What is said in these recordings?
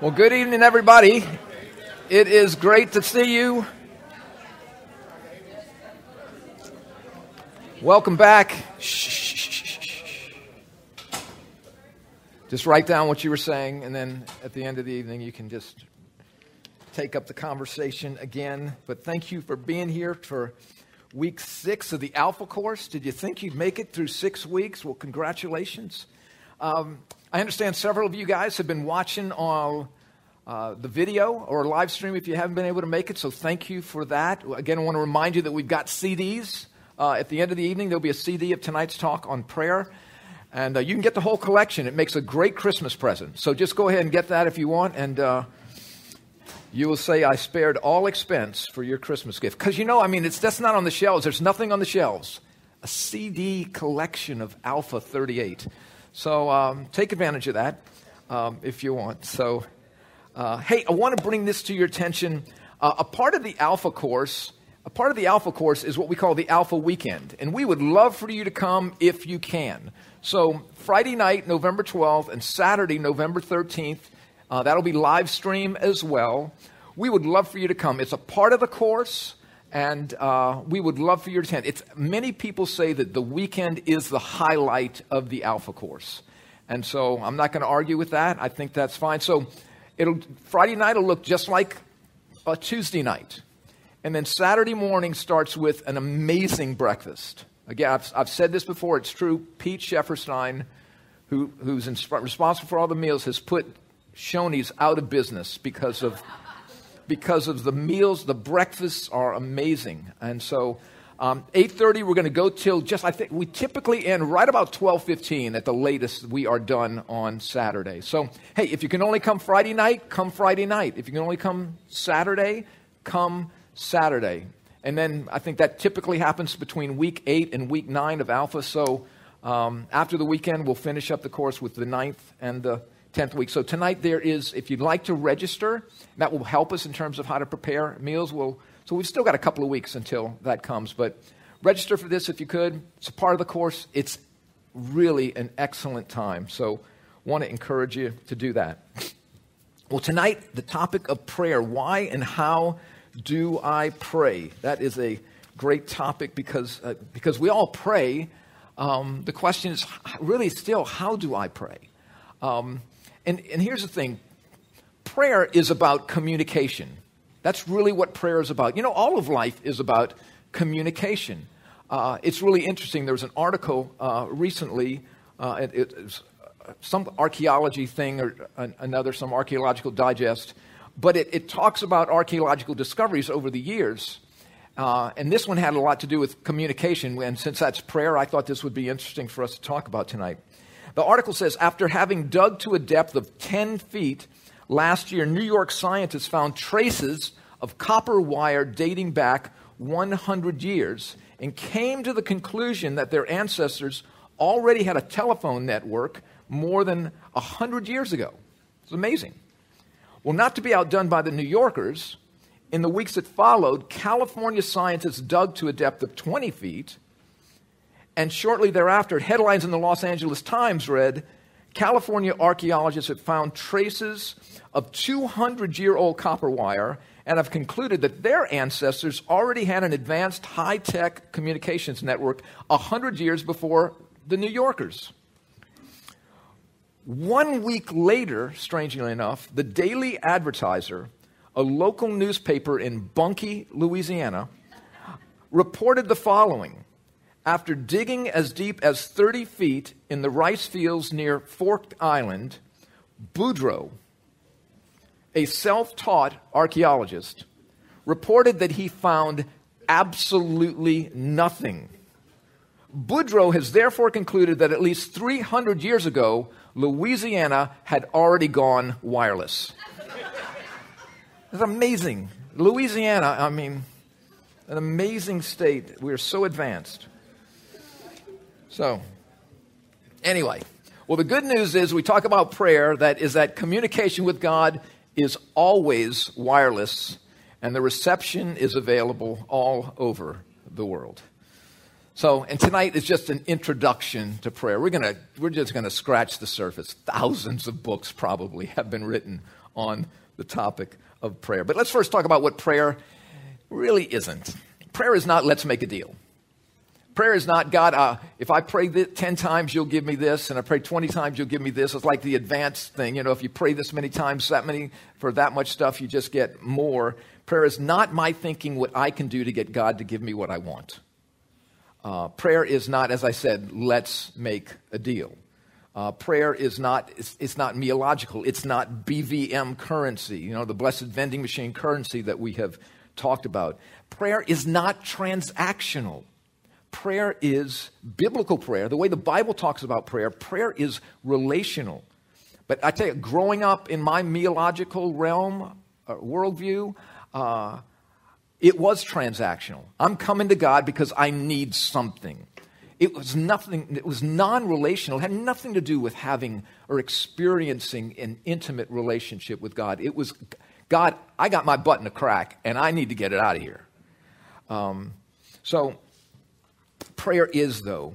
Well, good evening, everybody. It is great to see you. Welcome back. Just write down what you were saying, and then at the end of the evening, you can just take up the conversation again. But thank you for being here for week six of the Alpha course. Did you think you'd make it through six weeks? Well, congratulations. Um, I understand several of you guys have been watching all uh, the video or live stream if you haven't been able to make it, so thank you for that. Again, I want to remind you that we've got CDs. Uh, at the end of the evening, there'll be a CD of tonight's talk on prayer. And uh, you can get the whole collection. It makes a great Christmas present. So just go ahead and get that if you want. And uh, you will say, I spared all expense for your Christmas gift. Because you know, I mean, it's, that's not on the shelves. There's nothing on the shelves. A CD collection of Alpha 38. So um, take advantage of that um, if you want. So, uh, hey, I want to bring this to your attention. Uh, a part of the Alpha course, a part of the Alpha course is what we call the Alpha Weekend, and we would love for you to come if you can. So, Friday night, November 12th, and Saturday, November 13th, uh, that'll be live stream as well. We would love for you to come. It's a part of the course and uh, we would love for you to attend. It's, many people say that the weekend is the highlight of the Alpha course. And so I'm not going to argue with that. I think that's fine. So it'll, Friday night will look just like a Tuesday night. And then Saturday morning starts with an amazing breakfast. Again, I've, I've said this before, it's true. Pete Shefferstein, who, who's in, responsible for all the meals, has put Shoney's out of business because of because of the meals. The breakfasts are amazing. And so, um, 8.30, we're going to go till just, I think, we typically end right about 12.15 at the latest we are done on Saturday. So, hey, if you can only come Friday night, come Friday night. If you can only come Saturday, come Saturday. And then I think that typically happens between week 8 and week 9 of Alpha. So um, after the weekend, we'll finish up the course with the ninth and the 10th week. So tonight there is, if you'd like to register, that will help us in terms of how to prepare meals. We'll, so we've still got a couple of weeks until that comes. But register for this if you could. It's a part of the course. It's really an excellent time. So want to encourage you to do that. Well, tonight, the topic of prayer. Why and how do I pray? That is a great topic because, uh, because we all pray. Um, the question is really still, how do I pray? Um, and, and here's the thing prayer is about communication. That's really what prayer is about. You know, all of life is about communication. Uh, it's really interesting. There was an article uh, recently, uh, it, it, some archaeology thing or another, some archaeological digest, but it, it talks about archaeological discoveries over the years. Uh, and this one had a lot to do with communication. And since that's prayer, I thought this would be interesting for us to talk about tonight. The article says after having dug to a depth of 10 feet last year, New York scientists found traces of copper wire dating back 100 years and came to the conclusion that their ancestors already had a telephone network more than 100 years ago. It's amazing. Well, not to be outdone by the New Yorkers, in the weeks that followed, California scientists dug to a depth of 20 feet and shortly thereafter, headlines in the Los Angeles Times read California archaeologists have found traces of 200 year old copper wire and have concluded that their ancestors already had an advanced high tech communications network 100 years before the New Yorkers. One week later, strangely enough, the Daily Advertiser, a local newspaper in Bunkie, Louisiana, reported the following after digging as deep as 30 feet in the rice fields near Forked Island, Boudreaux, a self taught archaeologist, reported that he found absolutely nothing. Boudreaux has therefore concluded that at least 300 years ago, Louisiana had already gone wireless. It's amazing. Louisiana, I mean, an amazing state. We are so advanced. So, anyway, well, the good news is we talk about prayer, that is that communication with God is always wireless, and the reception is available all over the world. So, and tonight is just an introduction to prayer. We're, gonna, we're just going to scratch the surface. Thousands of books probably have been written on the topic of prayer. But let's first talk about what prayer really isn't. Prayer is not let's make a deal. Prayer is not, God, uh, if I pray this 10 times, you'll give me this, and I pray 20 times, you'll give me this. It's like the advanced thing. You know, if you pray this many times, that many, for that much stuff, you just get more. Prayer is not my thinking what I can do to get God to give me what I want. Uh, prayer is not, as I said, let's make a deal. Uh, prayer is not, it's, it's not meological. It's not BVM currency, you know, the blessed vending machine currency that we have talked about. Prayer is not transactional. Prayer is biblical prayer. The way the Bible talks about prayer, prayer is relational. But I tell you, growing up in my meological realm, uh, worldview, uh, it was transactional. I'm coming to God because I need something. It was nothing, it was non relational, it had nothing to do with having or experiencing an intimate relationship with God. It was, God, I got my butt in a crack and I need to get it out of here. Um, so, prayer is, though,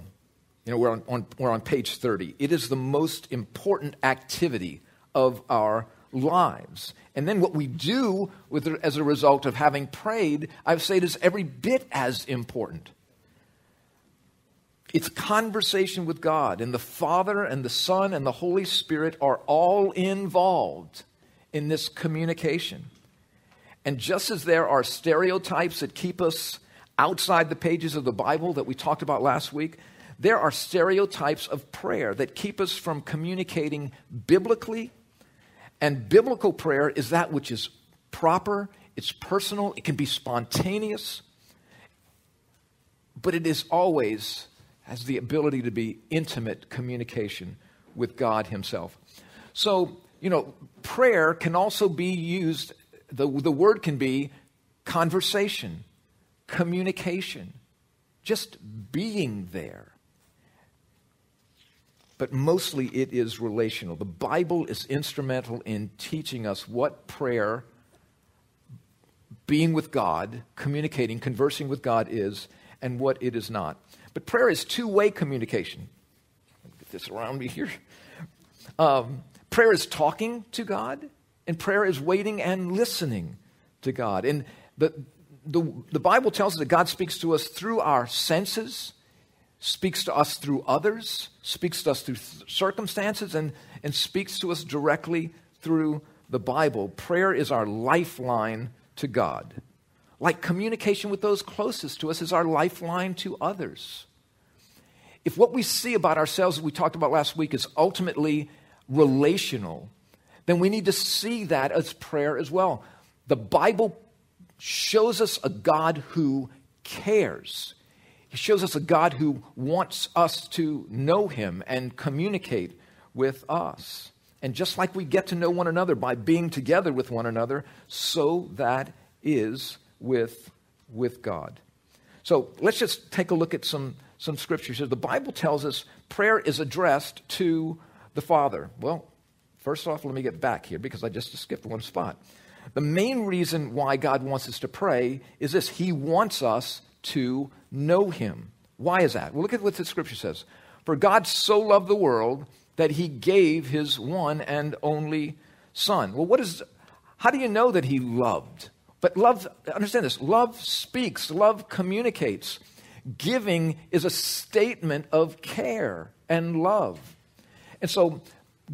you know, we're on, on, we're on page 30. It is the most important activity of our lives. And then what we do with, as a result of having prayed, I've said is every bit as important. It's conversation with God, and the Father and the Son and the Holy Spirit are all involved in this communication. And just as there are stereotypes that keep us outside the pages of the Bible that we talked about last week, there are stereotypes of prayer that keep us from communicating biblically and biblical prayer is that which is proper, it's personal, it can be spontaneous, but it is always has the ability to be intimate communication with God Himself. So, you know, prayer can also be used, the, the word can be conversation, communication, just being there but mostly it is relational. The Bible is instrumental in teaching us what prayer, being with God, communicating, conversing with God is, and what it is not. But prayer is two way communication. Get this around me here. Um, prayer is talking to God, and prayer is waiting and listening to God. And the, the, the Bible tells us that God speaks to us through our senses speaks to us through others, speaks to us through th- circumstances, and, and speaks to us directly through the Bible. Prayer is our lifeline to God. Like communication with those closest to us is our lifeline to others. If what we see about ourselves we talked about last week is ultimately relational, then we need to see that as prayer as well. The Bible shows us a God who cares. He shows us a God who wants us to know him and communicate with us. And just like we get to know one another by being together with one another, so that is with, with God. So let's just take a look at some, some scriptures here. The Bible tells us prayer is addressed to the Father. Well, first off, let me get back here because I just skipped one spot. The main reason why God wants us to pray is this He wants us to know him. Why is that? Well, look at what the scripture says. For God so loved the world that he gave his one and only son. Well, what is how do you know that he loved? But love, understand this love speaks, love communicates. Giving is a statement of care and love. And so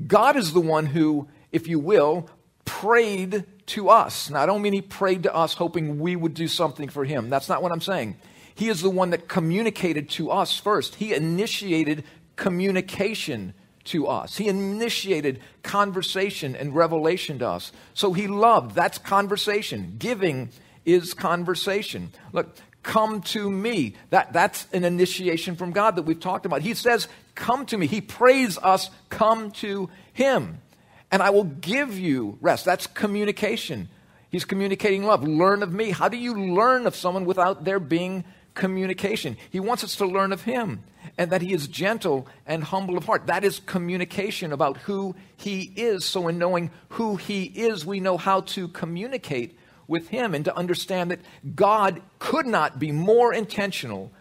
God is the one who, if you will, prayed to us. Now, I don't mean he prayed to us hoping we would do something for him. That's not what I'm saying. He is the one that communicated to us first. He initiated communication to us. He initiated conversation and revelation to us. So he loved. That's conversation. Giving is conversation. Look, come to me. That, that's an initiation from God that we've talked about. He says, Come to me. He prays us, come to him and I will give you rest. That's communication. He's communicating love. Learn of me. How do you learn of someone without there being communication? He wants us to learn of him and that he is gentle and humble of heart. That is communication about who he is. So, in knowing who he is, we know how to communicate with him and to understand that God could not be more intentional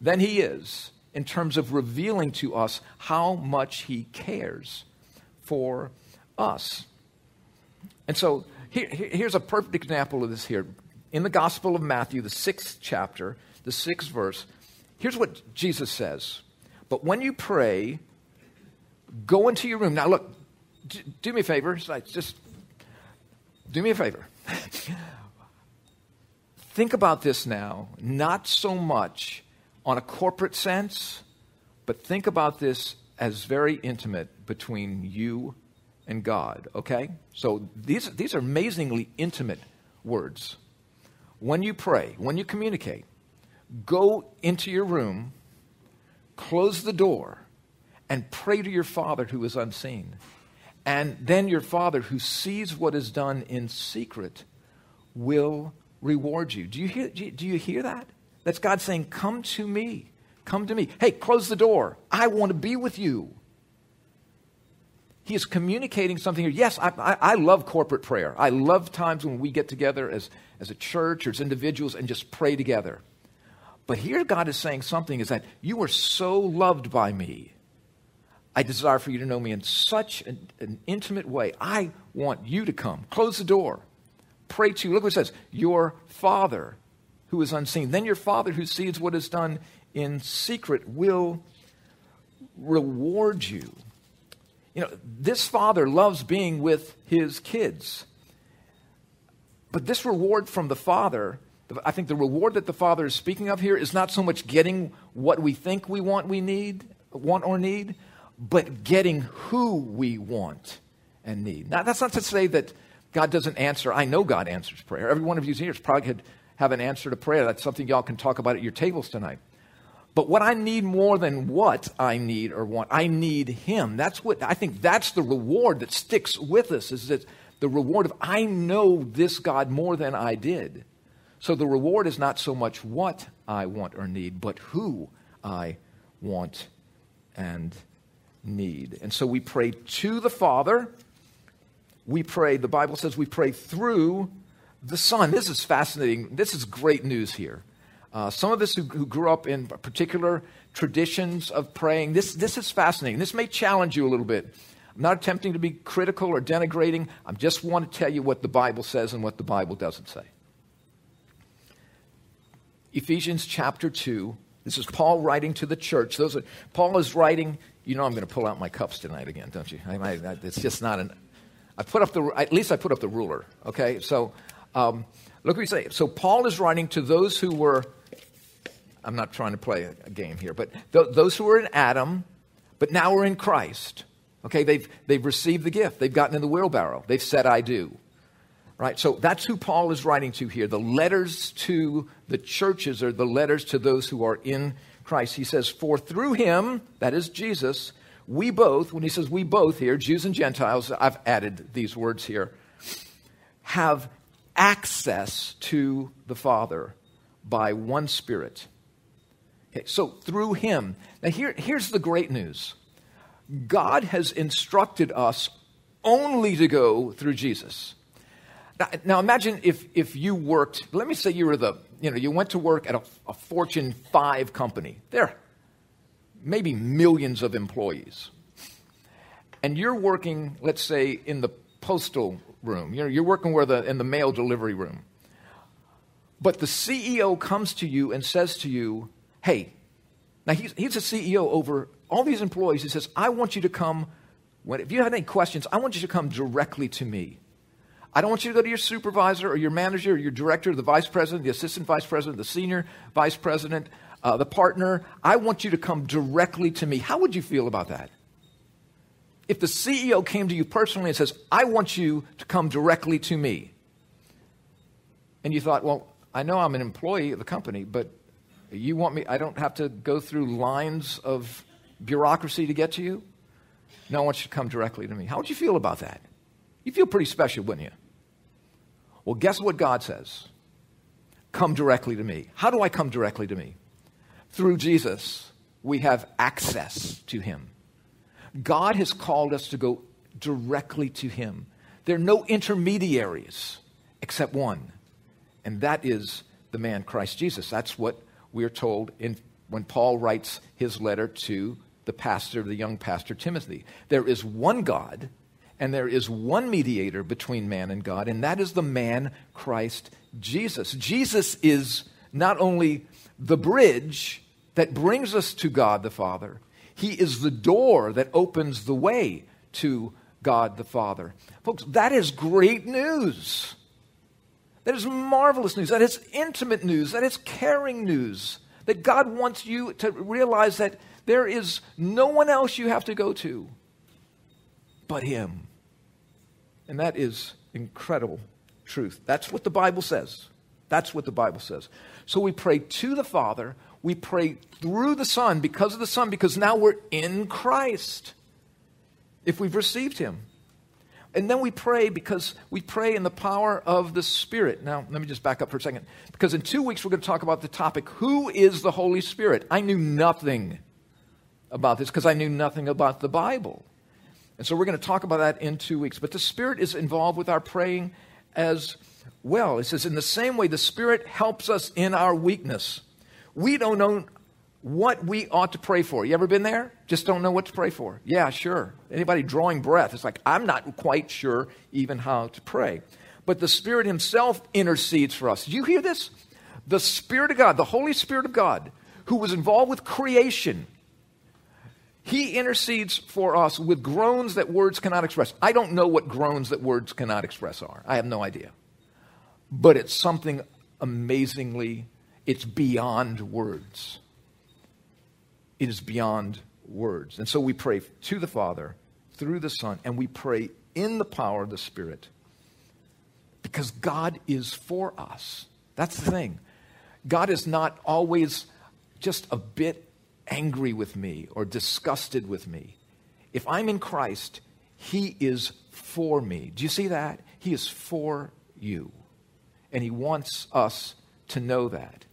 than he is in terms of revealing to us how much he cares for us. And so here, here's a perfect example of this here. In the Gospel of Matthew, the sixth chapter, the sixth verse, here's what Jesus says. But when you pray, go into your room. Now, look, do me a favor. Just do me a favor. Think about this now, not so much on a corporate sense, but think about this as very intimate between you and God, okay? So these, these are amazingly intimate words. When you pray, when you communicate, go into your room, close the door, and pray to your Father who is unseen. And then your Father who sees what is done in secret will reward you. Do you hear, do you hear that? That's God saying, Come to me. Come to me. Hey, close the door. I want to be with you. He is communicating something here. Yes, I, I, I, love corporate prayer. I love times when we get together as, as a church or as individuals and just pray together. But here God is saying something is that you are so loved by me. I desire for you to know me in such an, an intimate way. I want you to come. Close the door pray to, you. look what it says, your Father who is unseen. Then your Father who sees what is done in secret will reward you. You know, this father loves being with his kids. But this reward from the father, I think the reward that the father is speaking of here is not so much getting what we think we want we need, want or need, but getting who we want and need. Now that's not to say that God doesn't answer. I know God answers prayer. Every one of you here probably could have an answer to prayer. That's something y'all can talk about at your tables tonight. But what I need more than what I need or want, I need Him. That's what I think. That's the reward that sticks with us. Is that the reward of I know this God more than I did. So the reward is not so much what I want or need, but who I want and need. And so we pray to the Father we pray, the Bible says we pray through the Son. This is fascinating. This is great news here. Uh, some of us who, who, grew up in particular traditions of praying, this, this is fascinating. This may challenge you a little bit. I'm not attempting to be critical or denigrating. I just want to tell you what the Bible says and what the Bible doesn't say. Ephesians chapter 2. This is Paul writing to the church. Those are, Paul is writing. You know, I'm going to pull out my cups tonight again, don't you? I, I, it's just not an I put up the, at least I put up the ruler, okay? So um, look what he say. So Paul is writing to those who were, I'm not trying to play a, game here, but th- those who were in Adam, but now are in Christ. Okay, they've, they've received the gift. They've gotten in the wheelbarrow. They've said, I do. Right? So that's who Paul is writing to here. The letters to the churches are the letters to those who are in Christ. He says, For through him, that is Jesus, we both, when he says we both here, Jews and Gentiles, I've added these words here, have access to the Father by one Spirit. Okay, so through him. Now, here, here's the great news God has instructed us only to go through Jesus. Now, now, imagine if, if you worked, let me say you were the, you know, you went to work at a, a Fortune 5 company. There, maybe millions of employees. And you're working, let's say, in the postal room. You're, you're working where the, in the mail delivery room. But the CEO comes to you and says to you, hey, now he's, he's a CEO over all these employees. He says, I want you to come, when, if you have any questions, I want you to come directly to me. I don't want you to go to your supervisor or your manager or your director, the vice president, the assistant vice president, the senior vice president uh, the partner, I want you to come directly to me. How would you feel about that? If the CEO came to you personally and says, I want you to come directly to me, and you thought, well, I know I'm an employee of the company, but you want me, I don't have to go through lines of bureaucracy to get to you? No, I want you to come directly to me. How would you feel about that? You feel pretty special, wouldn't you? Well, guess what God says? Come directly to me. How do I come directly to me? Through Jesus, we have access to Him. God has called us to go directly to Him. There are no intermediaries except one, and that is the man Christ Jesus. That's what we're told in, when Paul writes his letter to the pastor, the young pastor Timothy. There is one God and there is one mediator between man and God, and that is the man Christ Jesus. Jesus is not only the bridge that brings us to God the Father, he is the door that opens the way to God the Father. Folks, that is great news. That is marvelous news. That is intimate news. That is caring news. That God wants you to realize that there is no one else you have to go to but Him. And that is incredible truth. That's what the Bible says. That's what the Bible says. So we pray to the Father, we pray through the Son because of the Son, because now we're in Christ if we've received Him. And then we pray because we pray in the power of the Spirit. Now, let me just back up for a second. Because in two weeks, we're going to talk about the topic Who is the Holy Spirit? I knew nothing about this because I knew nothing about the Bible. And so we're going to talk about that in two weeks. But the Spirit is involved with our praying as well. It says, in the same way, the Spirit helps us in our weakness. We don't know what we ought to pray for. You ever been there? Just don't know what to pray for. Yeah, sure. Anybody drawing breath? It's like, I'm not quite sure even how to pray. But the Spirit Himself intercedes for us. Do you hear this? The Spirit of God, the Holy Spirit of God, who was involved with creation, He intercedes for us with groans that words cannot express. I don't know what groans that words cannot express are. I have no idea but it's something amazingly, it's beyond words. It is beyond words. And so we pray to the Father through the Son, and we pray in the power of the Spirit because God is for us. That's the thing. God is not always just a bit angry with me or disgusted with me. If I'm in Christ, He is for me. Do you see that? He is for you. And he wants us to know that.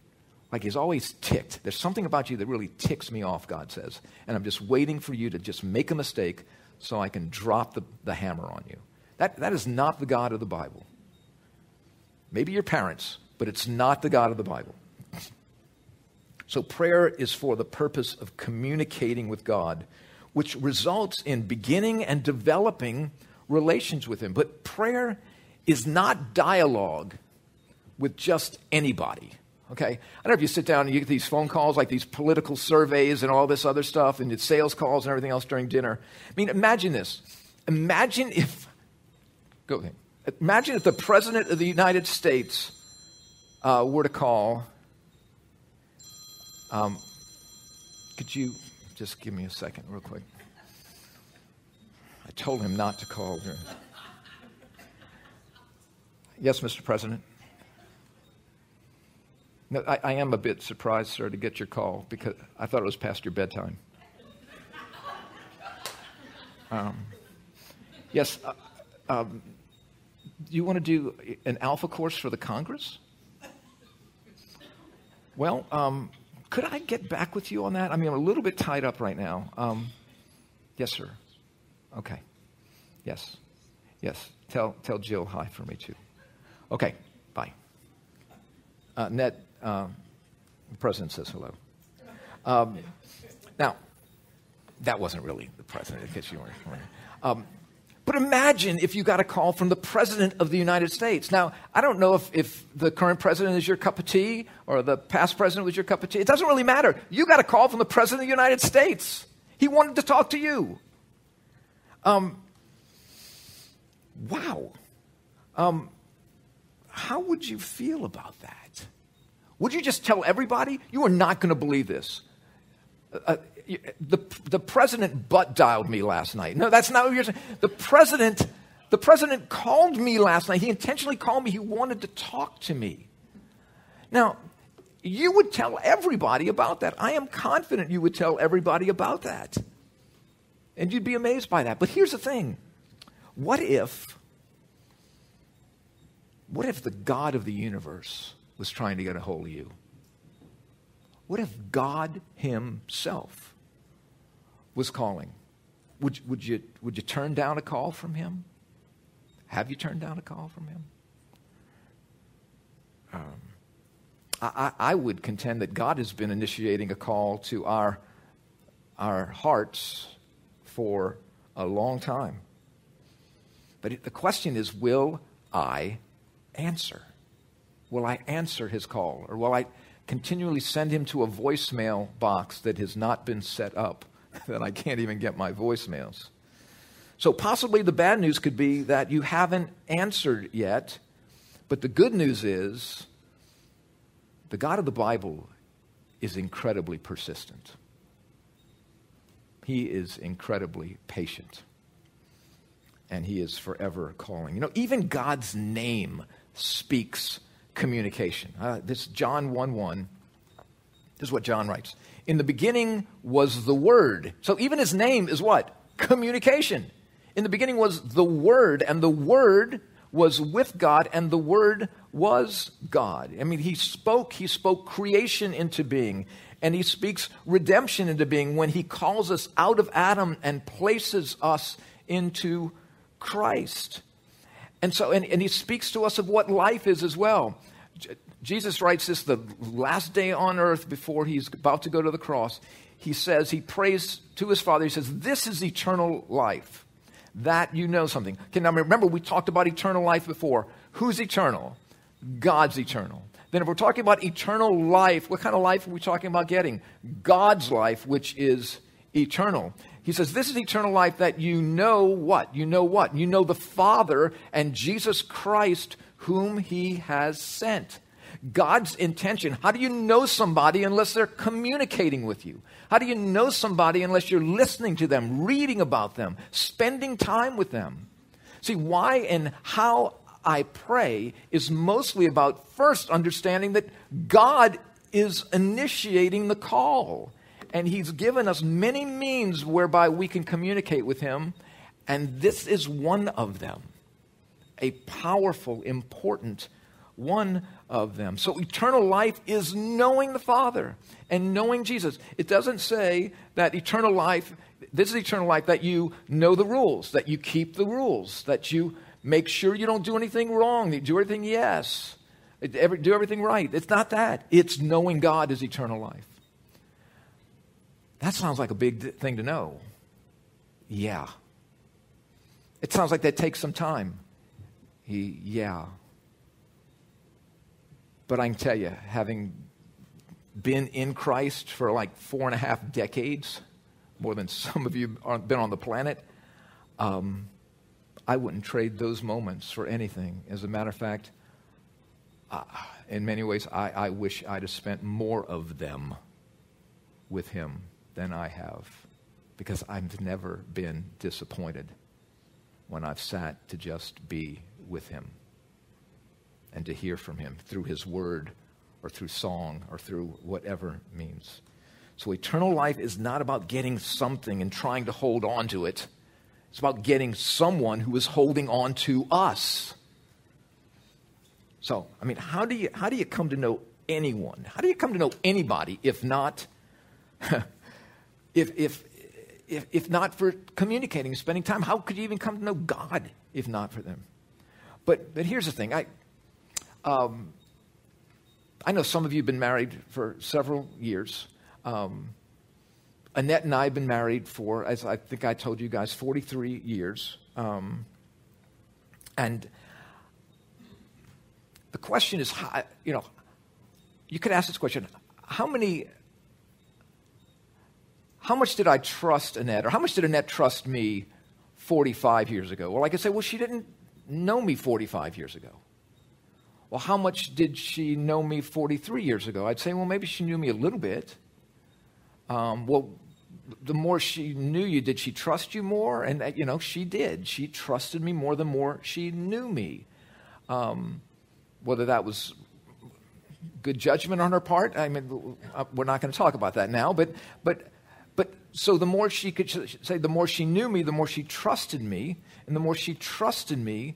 Like he's always ticked. There's something about you that really ticks me off, God says. And I'm just waiting for you to just make a mistake so I can drop the, the hammer on you. That, that is not the God of the Bible. Maybe your parents, but it's not the God of the Bible. So prayer is for the purpose of communicating with God, which results in beginning and developing relations with Him. But prayer is not dialogue with just anybody. Okay? I don't know if you sit down and you get these phone calls, like these political surveys and all this other stuff, and it's sales calls and everything else during dinner. I mean, imagine this. Imagine if, go ahead. Imagine if the President of the United States uh, were to call. Um, could you just give me a second, real quick? I told him not to call. Yes, Mr. President. I, I, am a bit surprised, sir, to get your call because I thought it was past your bedtime. Um, yes, uh, um, do you want to do an alpha course for the Congress? Well, um, could I get back with you on that? I mean, I'm a little bit tied up right now. Um, yes, sir. Okay. Yes. Yes. Tell, tell Jill hi for me, too. Okay. Bye. Uh, Ned, um, the president says hello. Um, now, that wasn't really the president, in case you weren't. Um, but imagine if you got a call from the president of the United States. Now, I don't know if, if the current president is your cup of tea or the past president was your cup of tea. It doesn't really matter. You got a call from the president of the United States. He wanted to talk to you. Um, wow. Um, how would you feel about that? Would you just tell everybody? You are not going to believe this. Uh, uh the, the president butt dialed me last night. No, that's not what you're saying. The president, the president called me last night. He intentionally called me. He wanted to talk to me. Now, you would tell everybody about that. I am confident you would tell everybody about that. And you'd be amazed by that. But here's the thing what if, what if the God of the universe was trying to get a hold of you? What if God Himself was calling? Would, would, you, would you turn down a call from Him? Have you turned down a call from Him? Um, I, I would contend that God has been initiating a call to our, our hearts for a long time. But the question is will I answer? Will I answer his call? Or will I continually send him to a voicemail box that has not been set up, that I can't even get my voicemails? So, possibly the bad news could be that you haven't answered yet, but the good news is the God of the Bible is incredibly persistent. He is incredibly patient. And he is forever calling. You know, even God's name speaks communication. Uh, this John 1 1. This is what John writes. In the beginning was the Word. So even his name is what? Communication. In the beginning was the Word, and the Word was with God, and the Word was God. I mean, he spoke, he spoke creation into being, and he speaks redemption into being when he calls us out of Adam and places us into Christ. And so, and, and he speaks to us of what life is as well. Jesus writes this the last day on earth before he's about to go to the cross. He says, he prays to his Father, he says, This is eternal life that you know something. Okay, now remember, we talked about eternal life before. Who's eternal? God's eternal. Then, if we're talking about eternal life, what kind of life are we talking about getting? God's life, which is eternal. He says, This is eternal life that you know what? You know what? You know the Father and Jesus Christ, whom He has sent. God's intention. How do you know somebody unless they're communicating with you? How do you know somebody unless you're listening to them, reading about them, spending time with them? See, why and how I pray is mostly about first understanding that God is initiating the call. And He's given us many means whereby we can communicate with Him. And this is one of them a powerful, important one of them. So eternal life is knowing the Father and knowing Jesus. It doesn't say that eternal life, this is eternal life, that you know the rules, that you keep the rules, that you make sure you don't do anything wrong, you do everything yes, do everything right. It's not that. It's knowing God is eternal life. That sounds like a big thing to know. Yeah. It sounds like that takes some time. He, yeah. But I can tell you, having been in Christ for like four and a half decades, more than some of you have been on the planet, um, I wouldn't trade those moments for anything. As a matter of fact, uh, in many ways, I, I wish I'd have spent more of them with him than I have because I've never been disappointed when I've sat to just be with him and to hear from him through his word or through song or through whatever means. So, eternal life is not about getting something and trying to hold on to it. It's about getting someone who is holding on to us. So, I mean, how do you, how do you come to know anyone? How do you come to know anybody if not, if, if, if, if not for communicating, spending time? How could you even come to know God if not for them? But, but here's the thing I, um, I know some of you have been married for several years. Um, Annette and I have been married for, as I think I told you guys, 43 years. Um, and the question is, how, you know, you could ask this question how many, how much did I trust Annette, or how much did Annette trust me 45 years ago? Well, I could say, well, she didn't know me 45 years ago. Well, how much did she know me 43 years ago? I'd say, well, maybe she knew me a little bit. Um, well, the more she knew you, did she trust you more? And, uh, you know, she did. She trusted me more the more she knew me. Um, whether that was good judgment on her part, I mean, uh, we're not going to talk about that now, but, but, but so the more she could say, the more she knew me, the more she trusted me, and the more she trusted me,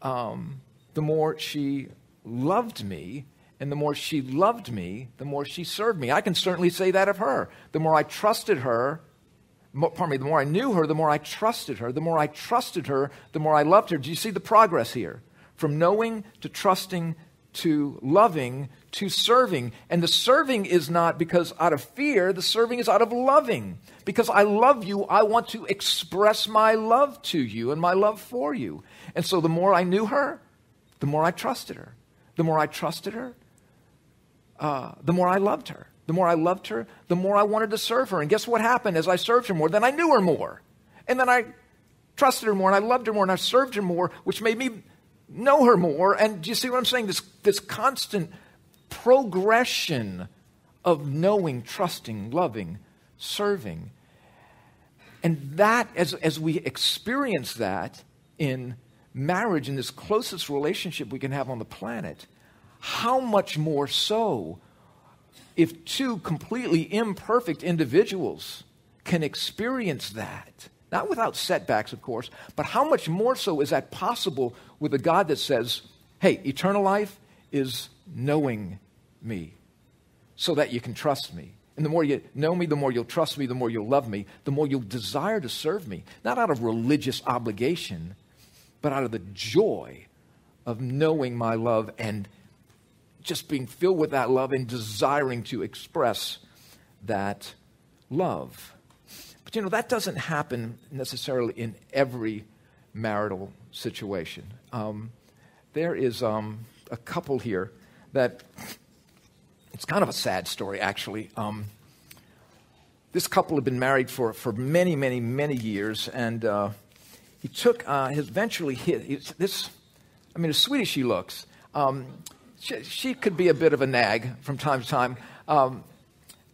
um, the more she loved me. And the more she loved me, the more she served me. I can certainly say that of her. The more I trusted her, pardon me, the more I knew her, the more I trusted her. The more I trusted her, the more I loved her. Do you see the progress here? From knowing to trusting to loving to serving. And the serving is not because out of fear, the serving is out of loving. Because I love you, I want to express my love to you and my love for you. And so the more I knew her, the more I trusted her. The more I trusted her, uh, the more I loved her. The more I loved her, the more I wanted to serve her. And guess what happened as I served her more? Then I knew her more. And then I trusted her more and I loved her more and I served her more, which made me know her more. And do you see what I'm saying? This, this constant progression of knowing, trusting, loving, serving. And that, as, as we experience that in marriage, in this closest relationship we can have on the planet, how much more so if two completely imperfect individuals can experience that? Not without setbacks, of course, but how much more so is that possible with a God that says, hey, eternal life is knowing me so that you can trust me. And the more you know me, the more you'll trust me, the more you'll love me, the more you'll desire to serve me. Not out of religious obligation, but out of the joy of knowing my love and just being filled with that love and desiring to express that love. But you know, that doesn't happen necessarily in every marital situation. Um, there is um, a couple here that it's kind of a sad story, actually. Um, this couple had been married for, for many, many, many years, and uh, he took uh, his eventually hit this. I mean, as sweet as she looks, um, she, she, could be a bit of a nag from time to time. Um,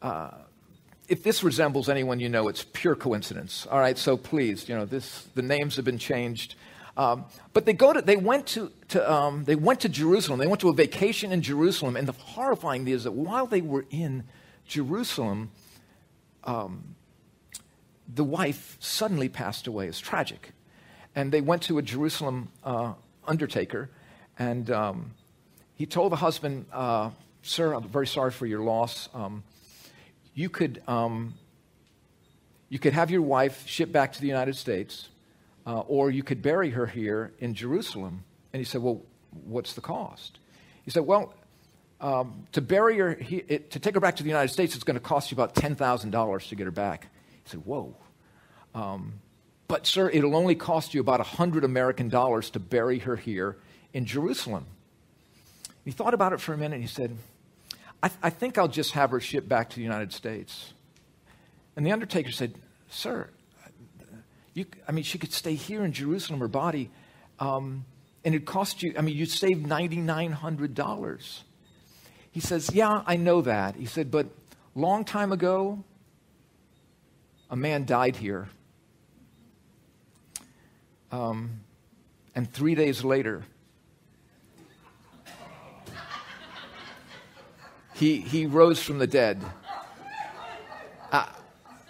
uh, if this resembles anyone you know, it's pure coincidence. All right, so please, you know, this the names have been changed. Um, but they, go to, they, went to, to um, they went to Jerusalem. They went to a vacation in Jerusalem. And the horrifying thing is that while they were in Jerusalem, um, the wife suddenly passed away. It's tragic. And they went to a Jerusalem uh, undertaker, and um, he told the husband, uh, Sir, I'm very sorry for your loss. Um, you, could, um, you could have your wife shipped back to the United States uh, or you could bury her here in Jerusalem. And he said, Well, what's the cost? He said, Well, um, to bury her, he, it, to take her back to the United States, it's going to cost you about $10,000 to get her back. He said, Whoa. Um, but, sir, it'll only cost you about 100 American dollars to bury her here in Jerusalem. He thought about it for a minute and he said, I, I think I'll just have her shipped back to the United States. And the undertaker said, Sir, you, I mean, she could stay here in Jerusalem, her body, um, and it cost you, I mean, you'd save $9,900. He says, Yeah, I know that. He said, But long time ago, a man died here. Um, and three days later, he, he rose from the dead. I,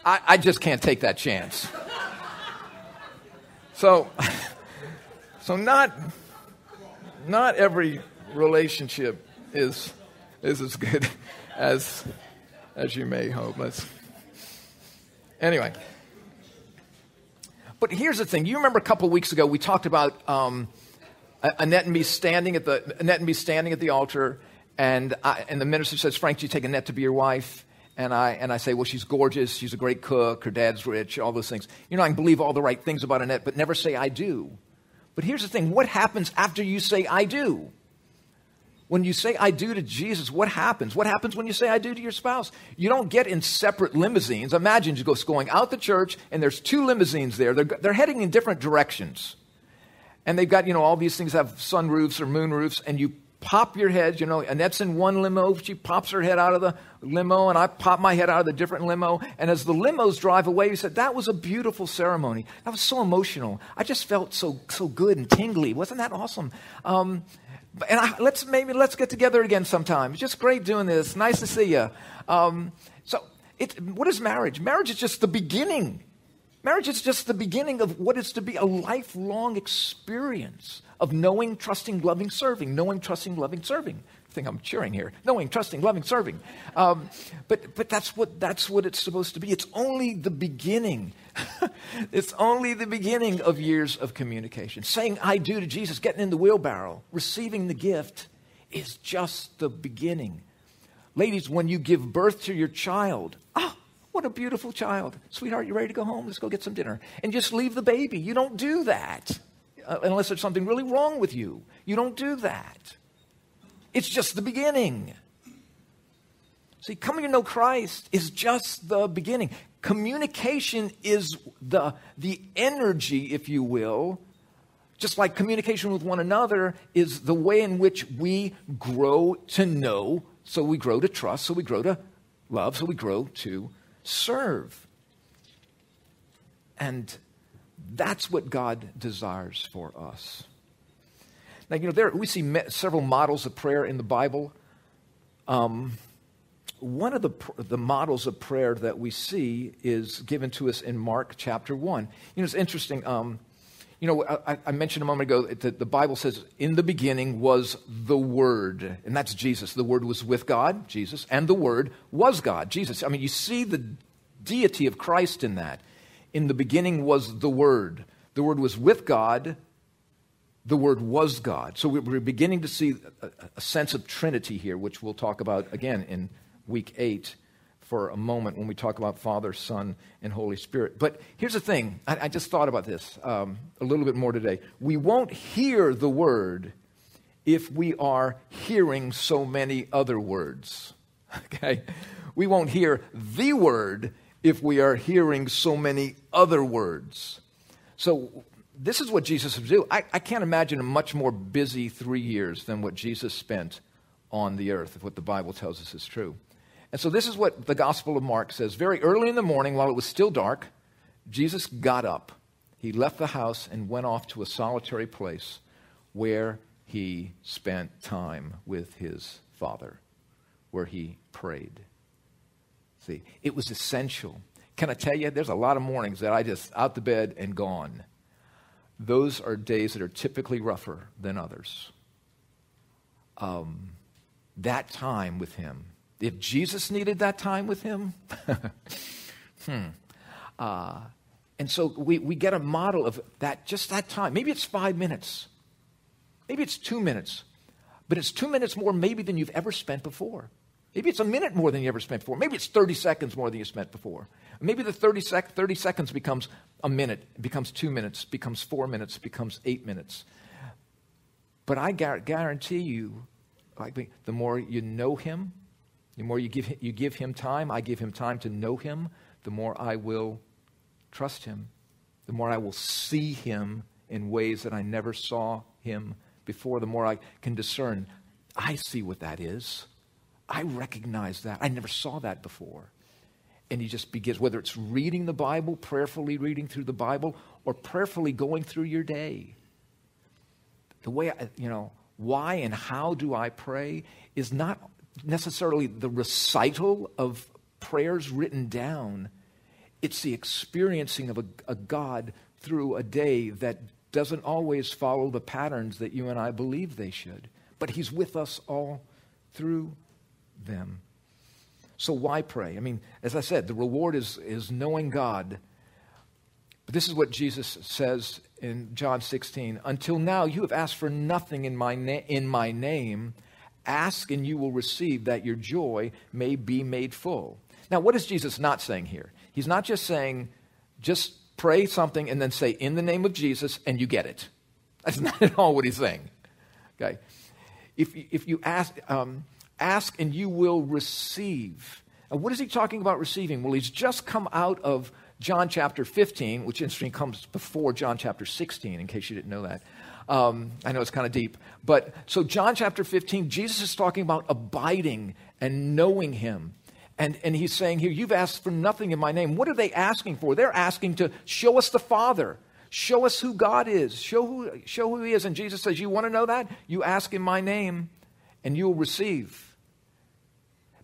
I, I just can't take that chance. So, so not, not every relationship is, is as good as, as you may hope. Let's, anyway. But here's the thing. You remember a couple weeks ago we talked about um, Annette and me standing at the Annette and me standing at the altar, and I, and the minister says, "Frank, do you take Annette to be your wife?" And I, and I say, well, she's gorgeous, she's a great cook, her dad's rich, all those things. You know, I can believe all the right things about Annette, but never say I do. But here's the thing what happens after you say I do? When you say I do to Jesus, what happens? What happens when you say I do to your spouse? You don't get in separate limousines. Imagine you go going out the church and there's two limousines there. They're, they're heading in different directions. And they've got, you know, all these things have sunroofs or moonroofs, and you pop your heads, you know, Annette's in one limo, she pops her head out of the limo, and I pop my head out of the different limo. And as the limos drive away, he said, That was a beautiful ceremony. That was so emotional. I just felt so so good and tingly. Wasn't that awesome? Um, and I, let's maybe let's get together again sometime. It's just great doing this. Nice to see you. Um, so, it, what is marriage? Marriage is just the beginning. Marriage is just the beginning of what is to be a lifelong experience of knowing, trusting, loving, serving. Knowing, trusting, loving, serving. I think I'm cheering here. Knowing, trusting, loving, serving. Um, but but that's, what, that's what it's supposed to be. It's only the beginning. it's only the beginning of years of communication. Saying I do to Jesus, getting in the wheelbarrow, receiving the gift, is just the beginning. Ladies, when you give birth to your child, ah, what a beautiful child. Sweetheart, you ready to go home? Let's go get some dinner. And just leave the baby. You don't do that uh, unless there's something really wrong with you. You don't do that. It's just the beginning. See, coming to know Christ is just the beginning. Communication is the, the energy, if you will, just like communication with one another is the way in which we grow to know, so we grow to trust, so we grow to love, so we grow to serve. And that's what God desires for us. Now, you know, there, we see several models of prayer in the Bible. Um, one of the, the models of prayer that we see is given to us in Mark chapter 1. You know, it's interesting. Um, you know, I, I, mentioned a moment ago that the Bible says, in the beginning was the Word, and that's Jesus. The Word was with God, Jesus, and the Word was God, Jesus. I mean, you see the deity of Christ in that. In the beginning was the Word. The Word was with God, the Word was God. So we're beginning to see a, a sense of Trinity here, which we'll talk about again in week eight for a moment when we talk about Father, Son, and Holy Spirit. But here's the thing I, I just thought about this um, a little bit more today. We won't hear the word if we are hearing so many other words. Okay? We won't hear the word if we are hearing so many other words. So, this is what Jesus would do. I, I can't imagine a much more busy three years than what Jesus spent on the earth, if what the Bible tells us is true. And so this is what the Gospel of Mark says. Very early in the morning, while it was still dark, Jesus got up. He left the house and went off to a solitary place where he spent time with his Father, where he prayed. See, it was essential. Can I tell you, there's a lot of mornings that I just out the bed and gone. Those are days that are typically rougher than others. Um, that time with him if Jesus needed that time with him, hmm. Uh, and so we, we get a model of that, just that time. Maybe it's five minutes. Maybe it's two minutes. But it's two minutes more, maybe, than you've ever spent before. Maybe it's a minute more than you ever spent before. Maybe it's 30 seconds more than you spent before. Maybe the 30, sec- 30 seconds becomes a minute, becomes two minutes, becomes four minutes, becomes eight minutes. But I guarantee you, like the more you know him, the more you give, you give him time, I give him time to know him, the more I will trust him, the more I will see him in ways that I never saw him before, the more I can discern. I see what that is. I recognize that. I never saw that before. And he just begins, whether it's reading the Bible, prayerfully reading through the Bible, or prayerfully going through your day. The way, I, you know, why and how do I pray is not necessarily the recital of prayers written down, it's the experiencing of a, a, God through a day that doesn't always follow the patterns that you and I believe they should. But He's with us all through them. So why pray? I mean, as I said, the reward is, is knowing God. But this is what Jesus says in John 16 Until now, you have asked for nothing in my, na- in my name. Ask and you will receive that your joy may be made full. Now, what is Jesus not saying here? He's not just saying, just pray something and then say, in the name of Jesus, and you get it. That's not at all what he's saying. Okay? If, if you ask, um, ask and you will receive. Now, what is he talking about receiving? Well, he's just come out of John chapter 15, which interesting comes before John chapter 16, in case you didn't know that. Um, I know it's kind of deep. But so, John chapter 15, Jesus is talking about abiding and knowing him. And, and he's saying here, You've asked for nothing in my name. What are they asking for? They're asking to show us the Father, show us who God is, show who, show who he is. And Jesus says, You want to know that? You ask in my name, and you'll receive.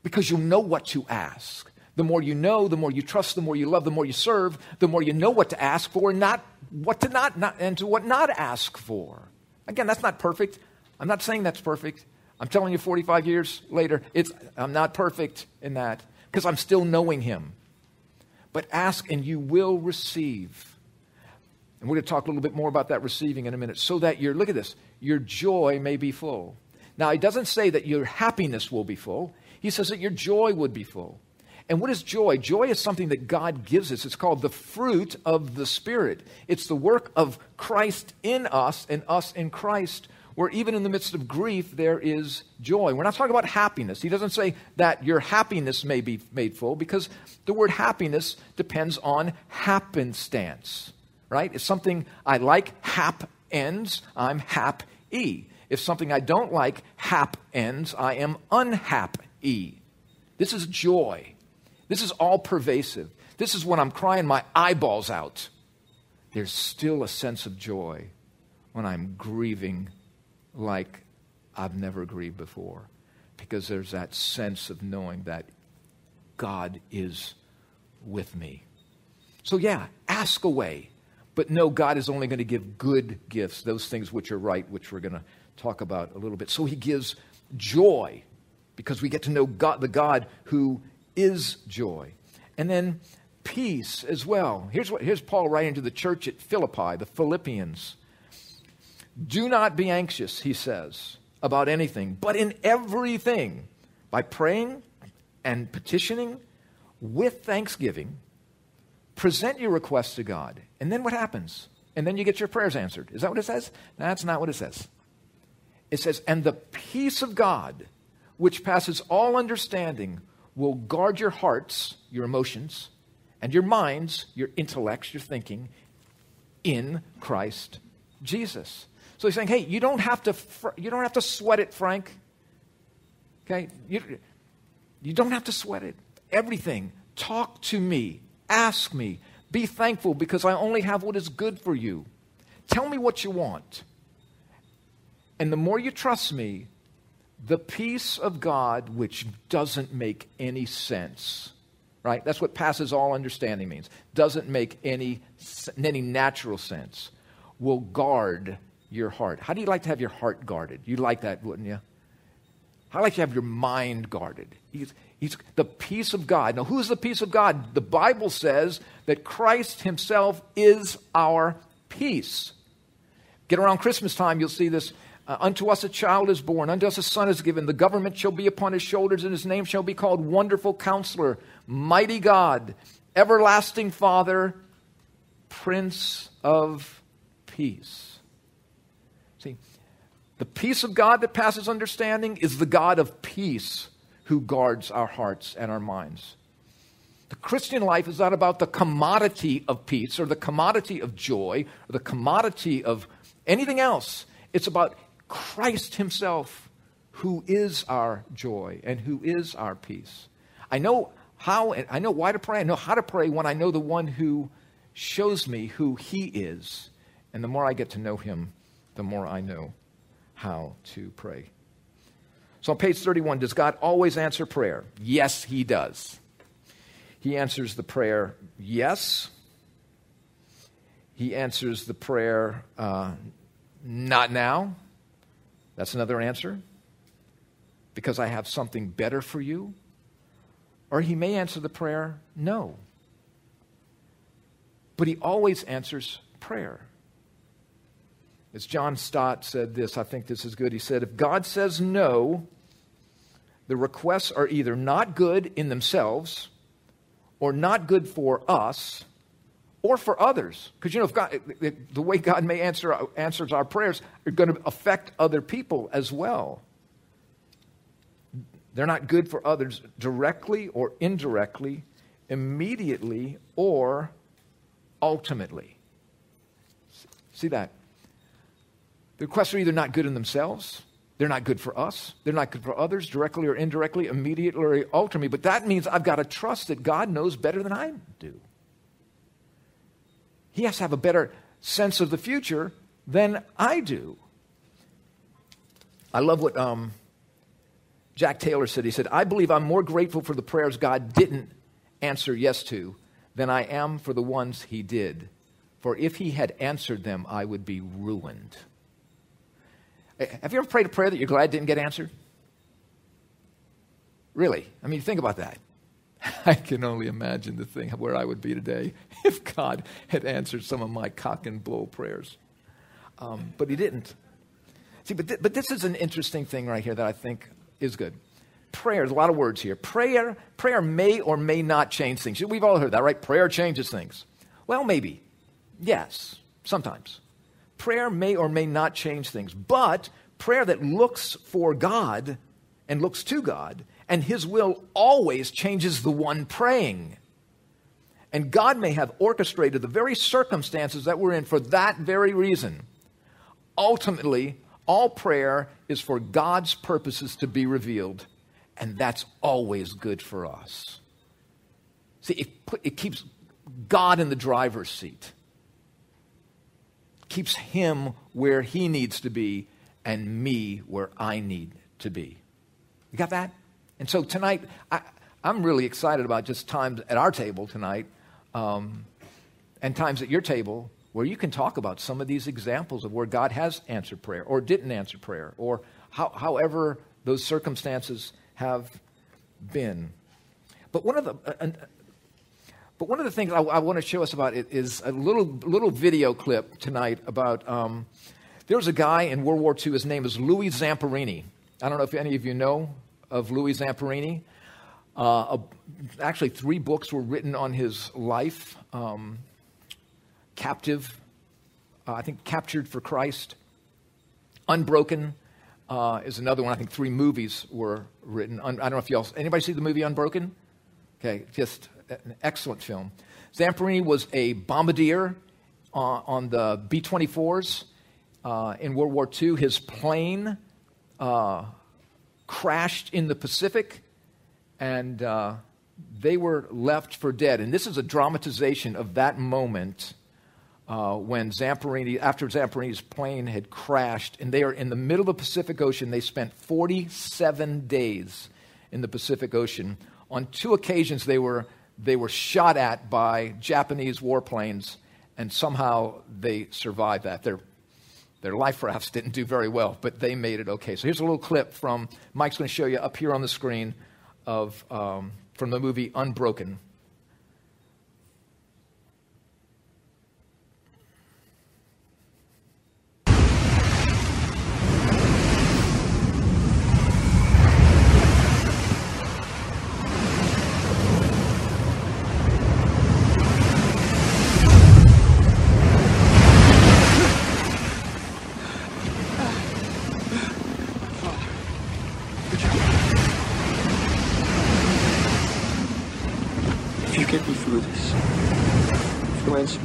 Because you'll know what to ask. The more you know, the more you trust, the more you love, the more you serve, the more you know what to ask for and not what to not, not and to what not ask for. Again, that's not perfect. I'm not saying that's perfect. I'm telling you 45 years later, it's I'm not perfect in that because I'm still knowing him. But ask and you will receive. And we're going to talk a little bit more about that receiving in a minute so that your look at this, your joy may be full. Now, he doesn't say that your happiness will be full, he says that your joy would be full. And what is joy? Joy is something that God gives us. It's called the fruit of the Spirit. It's the work of Christ in us and us in Christ, where even in the midst of grief, there is joy. We're not talking about happiness. He doesn't say that your happiness may be made full, because the word happiness depends on happenstance, right? It's something I like, hap ends, I'm hap e. If something I don't like, hap ends, I am unhap e. This is joy. This is all pervasive. This is when I'm crying my eyeballs out. There's still a sense of joy when I'm grieving like I've never grieved before because there's that sense of knowing that God is with me. So, yeah, ask away, but know God is only going to give good gifts, those things which are right, which we're going to talk about a little bit. So, He gives joy because we get to know God, the God who is joy. And then peace as well. Here's, what, here's Paul writing to the church at Philippi, the Philippians. Do not be anxious, he says, about anything, but in everything, by praying and petitioning with thanksgiving, present your requests to God. And then what happens? And then you get your prayers answered. Is that what it says? That's not what it says. It says, and the peace of God, which passes all understanding, will guard your hearts, your emotions, and your minds, your intellects, your thinking, in Christ Jesus. So he's saying, hey, you don't have to, you don't have to sweat it, Frank. Okay? You, you don't have to sweat it. Everything. Talk to me. Ask me. Be thankful because I only have what is good for you. Tell me what you want. And the more you trust me, the peace of God, which doesn't make any sense, right? That's what passes all understanding means. Doesn't make any, any natural sense, will guard your heart. How do you like to have your heart guarded? You'd like that, wouldn't you? How like to have your mind guarded? He's, he's the peace of God. Now, who's the peace of God? The Bible says that Christ Himself is our peace. Get around Christmas time, you'll see this uh, unto us a child is born, unto us a son is given. The government shall be upon his shoulders, and his name shall be called Wonderful Counselor, Mighty God, Everlasting Father, Prince of Peace. See, the peace of God that passes understanding is the God of peace who guards our hearts and our minds. The Christian life is not about the commodity of peace or the commodity of joy or the commodity of anything else. It's about Christ Himself, who is our joy and who is our peace. I know how, I know why to pray. I know how to pray when I know the one who shows me who He is. And the more I get to know Him, the more I know how to pray. So on page 31, does God always answer prayer? Yes, He does. He answers the prayer, yes. He answers the prayer, uh, not now. That's another answer. Because I have something better for you. Or he may answer the prayer, no. But he always answers prayer. As John Stott said this, I think this is good. He said, If God says no, the requests are either not good in themselves or not good for us or for others. Because, you know, if God, the way God may answer answers our prayers are going to affect other people as well. They're not good for others directly or indirectly, immediately or ultimately. See that? The requests are either not good in themselves, they're not good for us, they're not good for others, directly or indirectly, immediately or ultimately. But that means I've got to trust that God knows better than I do. He has to have a better sense of the future than I do. I love what um, Jack Taylor said. He said, I believe I'm more grateful for the prayers God didn't answer yes to than I am for the ones He did. For if He had answered them, I would be ruined. Have you ever prayed a prayer that you're glad didn't get answered? Really? I mean, think about that. I can only imagine the thing where I would be today if God had answered some of my cock and bull prayers. Um, but He didn't. See, but, th- but this is an interesting thing right here that I think is good. Prayer, there's a lot of words here. Prayer, prayer may or may not change things. We've all heard that, right? Prayer changes things. Well, maybe. Yes, sometimes. Prayer may or may not change things, but prayer that looks for God and looks to God and His will always changes the one praying. And God may have orchestrated the very circumstances that we're in for that very reason. Ultimately, all prayer is for God's purposes to be revealed, and that's always good for us. See, it, put, it keeps God in the driver's seat, keeps Him where He needs to be, and me where I need to be. You got that? And so tonight, I, am really excited about just times at our table tonight um, and times at your table where you can talk about some of these examples of where God has answered prayer or didn't answer prayer or how, however those circumstances have been. But one of the, uh, but one of the things I, I want to show us about it is a little, little video clip tonight about um, there was a guy in World War II, his name is Louis Zamperini. I don't know if any of you know of Louis Zamperini. Uh, a, actually, three books were written on his life. Um, Captive, uh, I think Captured for Christ. Unbroken uh, is another one. I think three movies were written. Un- I don't know if y'all, anybody see the movie Unbroken? Okay, just an excellent film. Zamperini was a bombardier uh, on the B 24s uh, in World War II. His plane uh, crashed in the Pacific, and uh, they were left for dead. And this is a dramatization of that moment uh, when Zamperini, after Zamperini's plane had crashed, and they are in the middle of the Pacific Ocean. They spent 47 days in the Pacific Ocean. On two occasions, they were, they were shot at by Japanese warplanes, and somehow they survived that. Their, their life rafts didn't do very well, but they made it okay. So here's a little clip from Mike's going to show you up here on the screen of, um, from the movie Unbroken.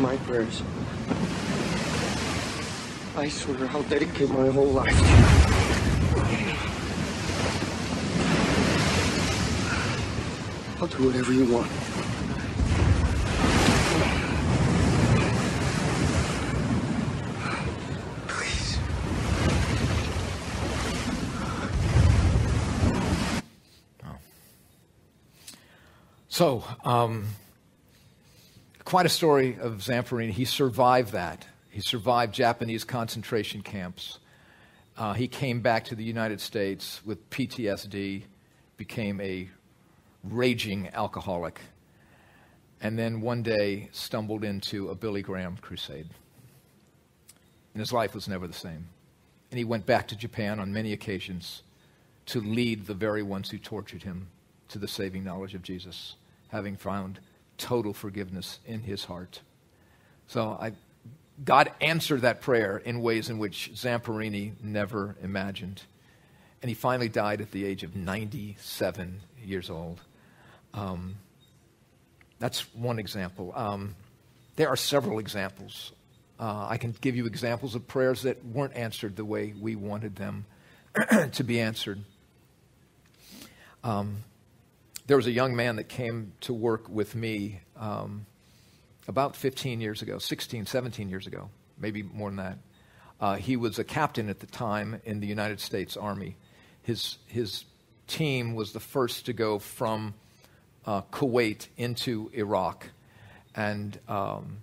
my prayers. I swear I'll dedicate my whole life to you. I'll do whatever you want. Please. So, um, quite a story of Zamperini. He survived that. He survived Japanese concentration camps. Uh, he came back to the United States with PTSD, became a raging alcoholic, and then one day stumbled into a Billy Graham crusade. And his life was never the same. And he went back to Japan on many occasions to lead the very ones who tortured him to the saving knowledge of Jesus, having found total forgiveness in his heart. So I, God answered that prayer in ways in which Zamperini never imagined. And he finally died at the age of 97 years old. Um, that's one example. Um, there are several examples. Uh, I can give you examples of prayers that weren't answered the way we wanted them to be answered. Um, there was a young man that came to work with me um, about 15 years ago, 16, 17 years ago, maybe more than that. Uh, he was a captain at the time in the United States Army. His, his team was the first to go from uh, Kuwait into Iraq and um,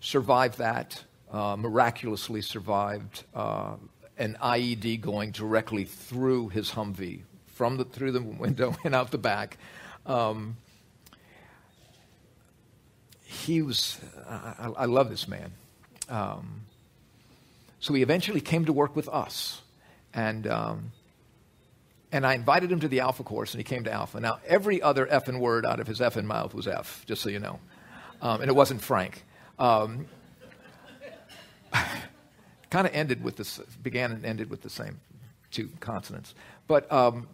survived that, uh, miraculously survived uh, an IED going directly through his Humvee, from the, through the window and out the back. Um, he was, I, I, love this man. Um, So he eventually came to work with us. And, um, and I invited him to the Alpha course, and he came to Alpha. Now, every other f effing word out of his f effing mouth was F, just so you know. Um, and it wasn't Frank. Um, kind of ended with this, began and ended with the same two consonants. But um,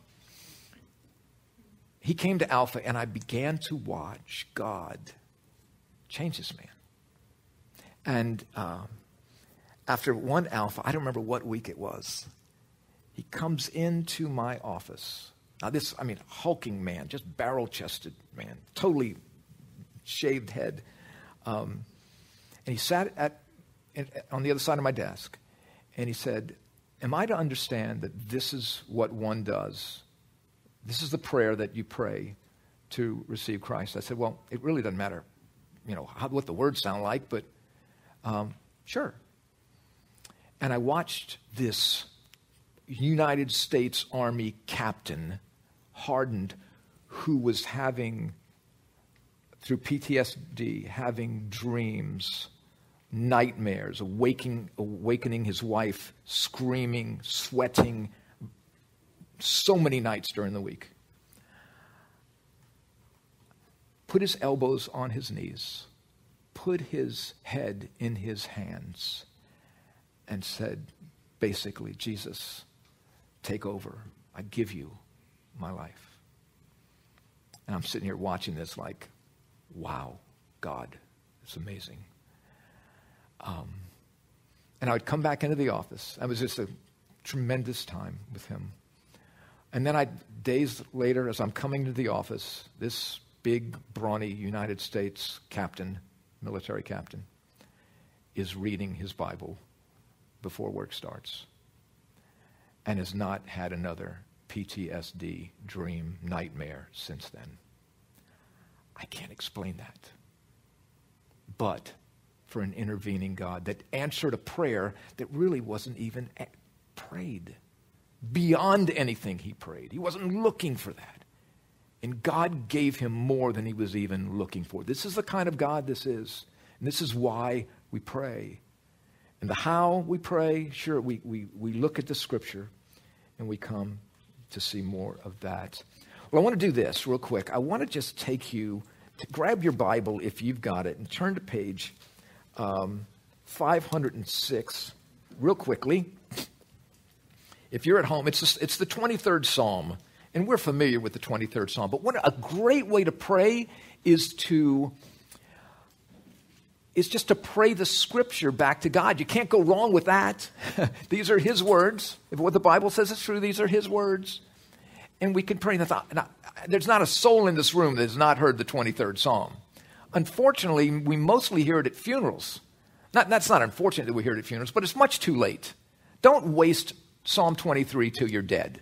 he came to Alpha, and I began to watch God change this man. And um, after one Alpha, I don't remember what week it was, he comes into my office. Now, this, I mean, hulking man, just barrel chested man, totally shaved head. Um, and he sat at, on the other side of my desk, and he said, Am I to understand that this is what one does? This is the prayer that you pray to receive Christ. I said, Well, it really doesn't matter, you know, how, what the words sound like, but um, sure. And I watched this United States Army captain, hardened, who was having, through PTSD, having dreams, nightmares, awaking, awakening his wife, screaming, sweating, so many nights during the week. Put his elbows on his knees, put his head in his hands, and said, basically, Jesus, Take over. I give you my life. And I'm sitting here watching this like, wow, God, it's amazing. Um, and I would come back into the office. That was just a tremendous time with him. And then I, days later, as I'm coming to the office, this big, brawny United States captain, military captain, is reading his Bible before work starts and has not had another PTSD dream nightmare since then. I can't explain that. But for an intervening God that answered a prayer that really wasn't even prayed, beyond anything he prayed. He wasn't looking for that. And God gave him more than he was even looking for. This is the kind of God this is. And this is why we pray. And the how we pray, sure, we, we, we look at the scripture and we come to see more of that. Well, I want to do this real quick. I want to just take you to grab your Bible if you've got it and turn to page um, 506 real quickly. If you're at home, it's, it's the 23rd Psalm, and we're familiar with the 23rd Psalm. But what a great way to pray is to is just to pray the scripture back to God. You can't go wrong with that. these are His words. If what the Bible says is true, these are His words. And we can pray that. There's not a soul in this room that has not heard the 23rd Psalm. Unfortunately, we mostly hear it at funerals. Not, that's not unfortunate that we hear it at funerals, but it's much too late. Don't waste Psalm 23 till you're dead.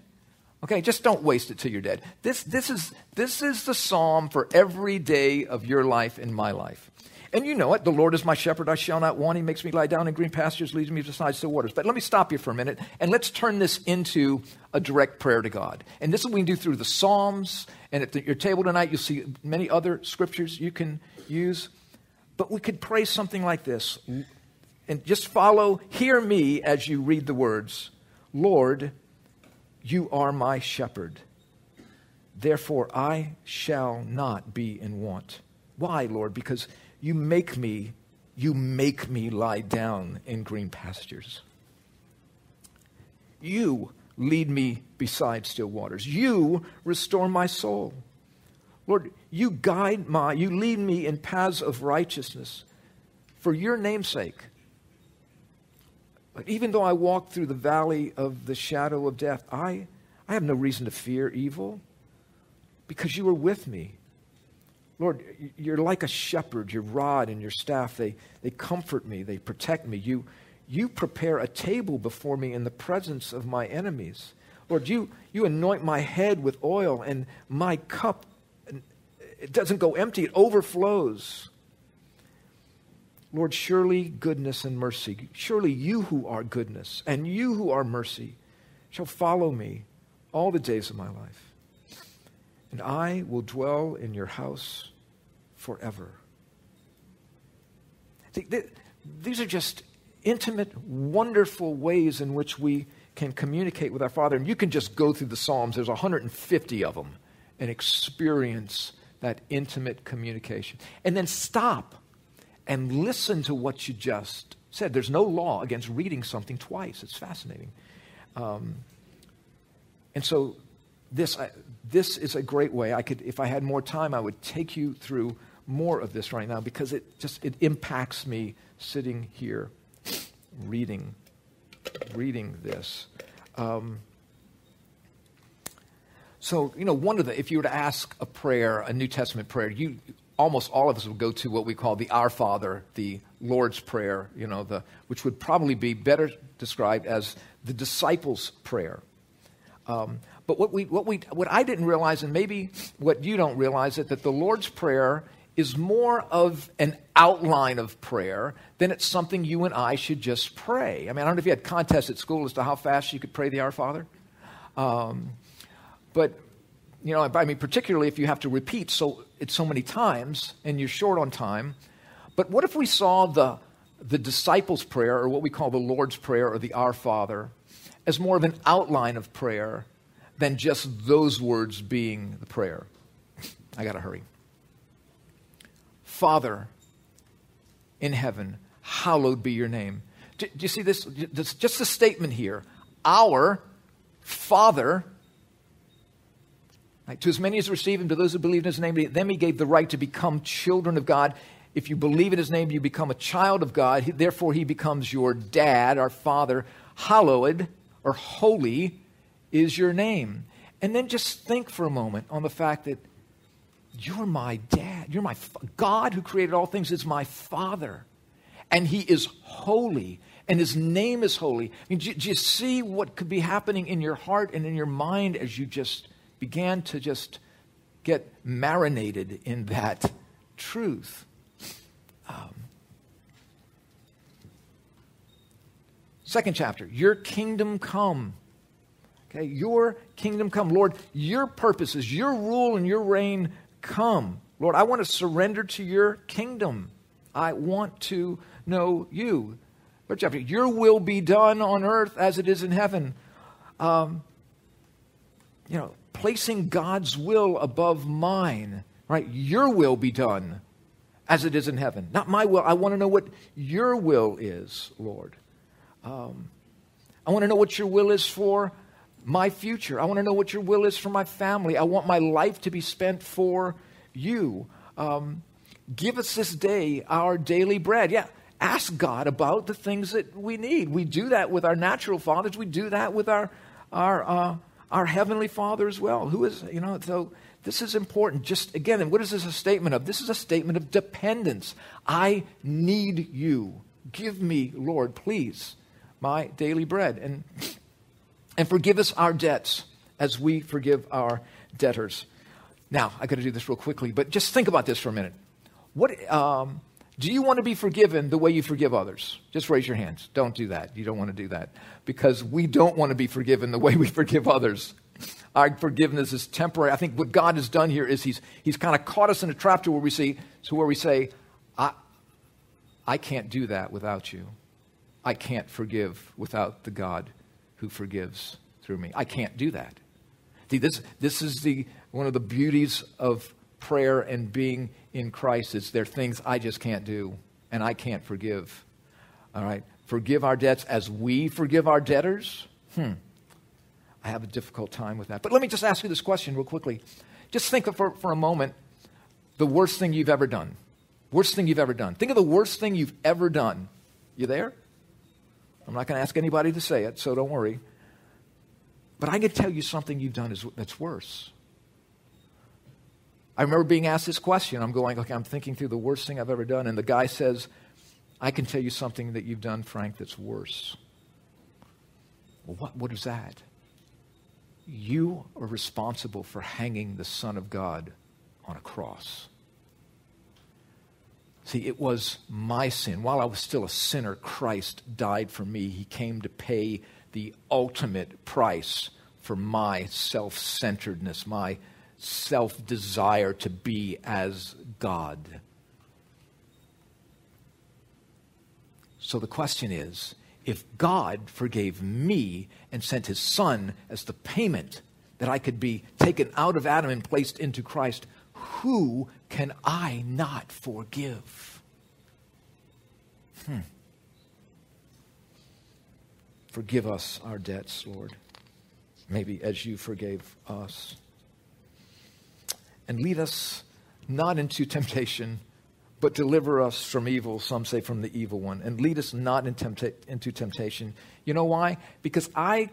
Okay, just don't waste it till you're dead. This, this, is, this is the psalm for every day of your life and my life. And you know it. The Lord is my shepherd, I shall not want. He makes me lie down in green pastures, leads me beside still waters. But let me stop you for a minute and let's turn this into a direct prayer to God. And this is what we can do through the Psalms. And at the, your table tonight, you'll see many other scriptures you can use. But we could pray something like this. And just follow, hear me as you read the words Lord, you are my shepherd. Therefore, I shall not be in want. Why, Lord? Because you make me, you make me lie down in green pastures. You lead me beside still waters. You restore my soul. Lord, you guide my, you lead me in paths of righteousness for your namesake. But even though I walk through the valley of the shadow of death, I, I have no reason to fear evil because you are with me. Lord, you're like a shepherd. Your rod and your staff, they, they comfort me, they protect me. You, you prepare a table before me in the presence of my enemies. Lord, you, you anoint my head with oil, and my cup, it doesn't go empty, it overflows. Lord, surely goodness and mercy, surely you who are goodness and you who are mercy shall follow me all the days of my life and I will dwell in your house forever. These are just intimate, wonderful ways in which we can communicate with our Father. And you can just go through the Psalms, there's 150 of them, and experience that intimate communication. And then stop and listen to what you just said. There's no law against reading something twice. It's fascinating. Um, and so this, I, this is a great way. I could, if I had more time, I would take you through more of this right now because it just it impacts me sitting here reading reading this. Um, so you know, one of the if you were to ask a prayer, a New Testament prayer, you almost all of us would go to what we call the Our Father, the Lord's Prayer, you know, the, which would probably be better described as the disciples' prayer. Um, but what, we, what, we, what I didn't realize, and maybe what you don't realize, is that the Lord's Prayer is more of an outline of prayer than it's something you and I should just pray. I mean, I don't know if you had contests at school as to how fast you could pray the Our Father. Um, but, you know, I mean, particularly if you have to repeat so, it so many times and you're short on time. But what if we saw the, the disciples' prayer, or what we call the Lord's Prayer or the Our Father, as more of an outline of prayer than just those words being the prayer? I got to hurry. Father in heaven, hallowed be your name. Do, do you see this? this? Just a statement here. Our Father, to as many as receive him, to those who believe in his name, them he gave the right to become children of God. If you believe in his name, you become a child of God. Therefore, he becomes your dad, our father. Hallowed or holy is your name. And then just think for a moment on the fact that you're my dad. You're my God who created all things is my father. And he is holy. And his name is holy. I mean, do, do you see what could be happening in your heart and in your mind as you just began to just get marinated in that truth? Um, second chapter, your kingdom come. Okay, your kingdom come. Lord, your purposes, your rule and your reign Come. Lord, I want to surrender to your kingdom. I want to know you. Third chapter, your will be done on earth as it is in heaven. Um, you know, placing God's will above mine, right? Your will be done as it is in heaven. Not my will. I want to know what your will is, Lord. Um, I want to know what your will is for my future. I want to know what your will is for my family. I want my life to be spent for you. Um, give us this day our daily bread. Yeah, ask God about the things that we need. We do that with our natural fathers. We do that with our our uh, our heavenly Father as well. Who is you know so. This is important. Just again, and what is this a statement of? This is a statement of dependence. I need you. Give me, Lord, please, my daily bread. And and forgive us our debts as we forgive our debtors. Now, I got to do this real quickly, but just think about this for a minute. What um, do you want to be forgiven the way you forgive others? Just raise your hands. Don't do that. You don't want to do that because we don't want to be forgiven the way we forgive others. Our forgiveness is temporary. I think what God has done here is He's He's kind of caught us in a trap to where we see to where we say, I, I can't do that without you. I can't forgive without the God who forgives through me. I can't do that. See, this, this is the, one of the beauties of prayer and being in Christ is there are things I just can't do and I can't forgive. All right? Forgive our debts as we forgive our debtors? Hmm. I have a difficult time with that. But let me just ask you this question real quickly. Just think for, for a moment the worst thing you've ever done. Worst thing you've ever done. Think of the worst thing you've ever done. You there? I'm not going to ask anybody to say it, so don't worry. But I can tell you something you've done is, that's worse. I remember being asked this question. I'm going, okay, I'm thinking through the worst thing I've ever done. And the guy says, I can tell you something that you've done, Frank, that's worse. Well, what, what is that? You are responsible for hanging the Son of God on a cross. See, it was my sin. While I was still a sinner, Christ died for me. He came to pay the ultimate price for my self centeredness, my self desire to be as God. So the question is if God forgave me and sent his son as the payment that I could be taken out of Adam and placed into Christ, who can I not forgive? Hmm. Forgive us our debts, Lord, maybe as you forgave us. And lead us not into temptation, but deliver us from evil, some say from the evil one, and lead us not in tempta- into temptation. You know why? Because I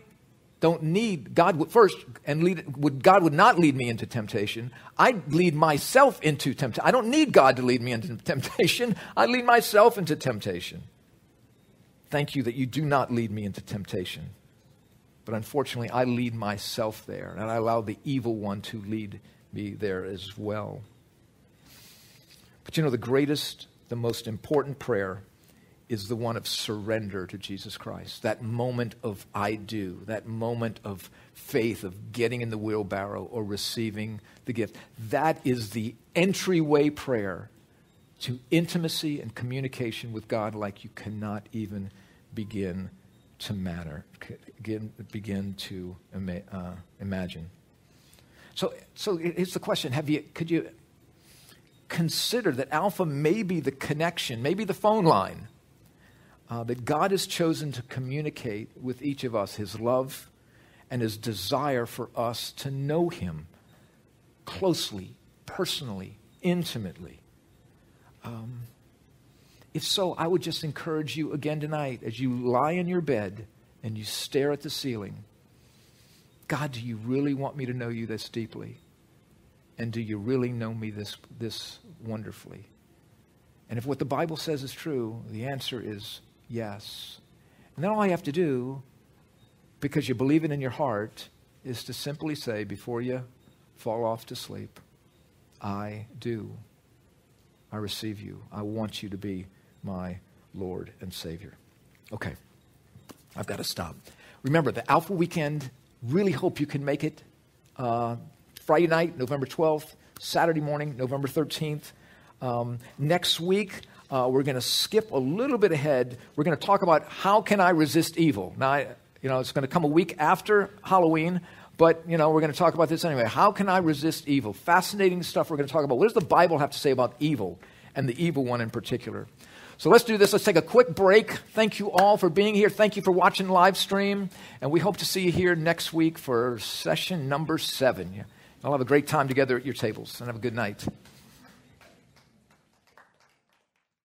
don't need God would first and lead would God would not lead me into temptation. I lead myself into temptation. I don't need God to lead me into temptation. I lead myself into temptation. Thank you that you do not lead me into temptation. But unfortunately, I lead myself there, and I allow the evil one to lead me there as well. But you know, the greatest, the most important prayer is the one of surrender to Jesus Christ. That moment of I do, that moment of faith, of getting in the wheelbarrow or receiving the gift. That is the entryway prayer to intimacy and communication with God like you cannot even begin to matter, begin, begin to uh, imagine. So, so here's the question: Have you? Could you consider that Alpha may be the connection, maybe the phone line uh, that God has chosen to communicate with each of us His love and His desire for us to know Him closely, personally, intimately. Um, if so, I would just encourage you again tonight as you lie in your bed and you stare at the ceiling God, do you really want me to know you this deeply? And do you really know me this, this wonderfully? And if what the Bible says is true, the answer is yes. And then all you have to do, because you believe it in your heart, is to simply say before you fall off to sleep, I do. I receive you. I want you to be my Lord and Savior. Okay, I've got to stop. Remember, the Alpha Weekend, really hope you can make it. Uh, Friday night, November 12th, Saturday morning, November 13th. Um, next week, uh, we're going to skip a little bit ahead. We're going to talk about how can I resist evil. Now, I, you know, it's going to come a week after Halloween, but you know, we're going to talk about this anyway. How can I resist evil? Fascinating stuff. We're going to talk about. What does the Bible have to say about evil and the evil one in particular? So let's do this. Let's take a quick break. Thank you all for being here. Thank you for watching live stream, and we hope to see you here next week for session number seven. I'll have a great time together at your tables, and have a good night.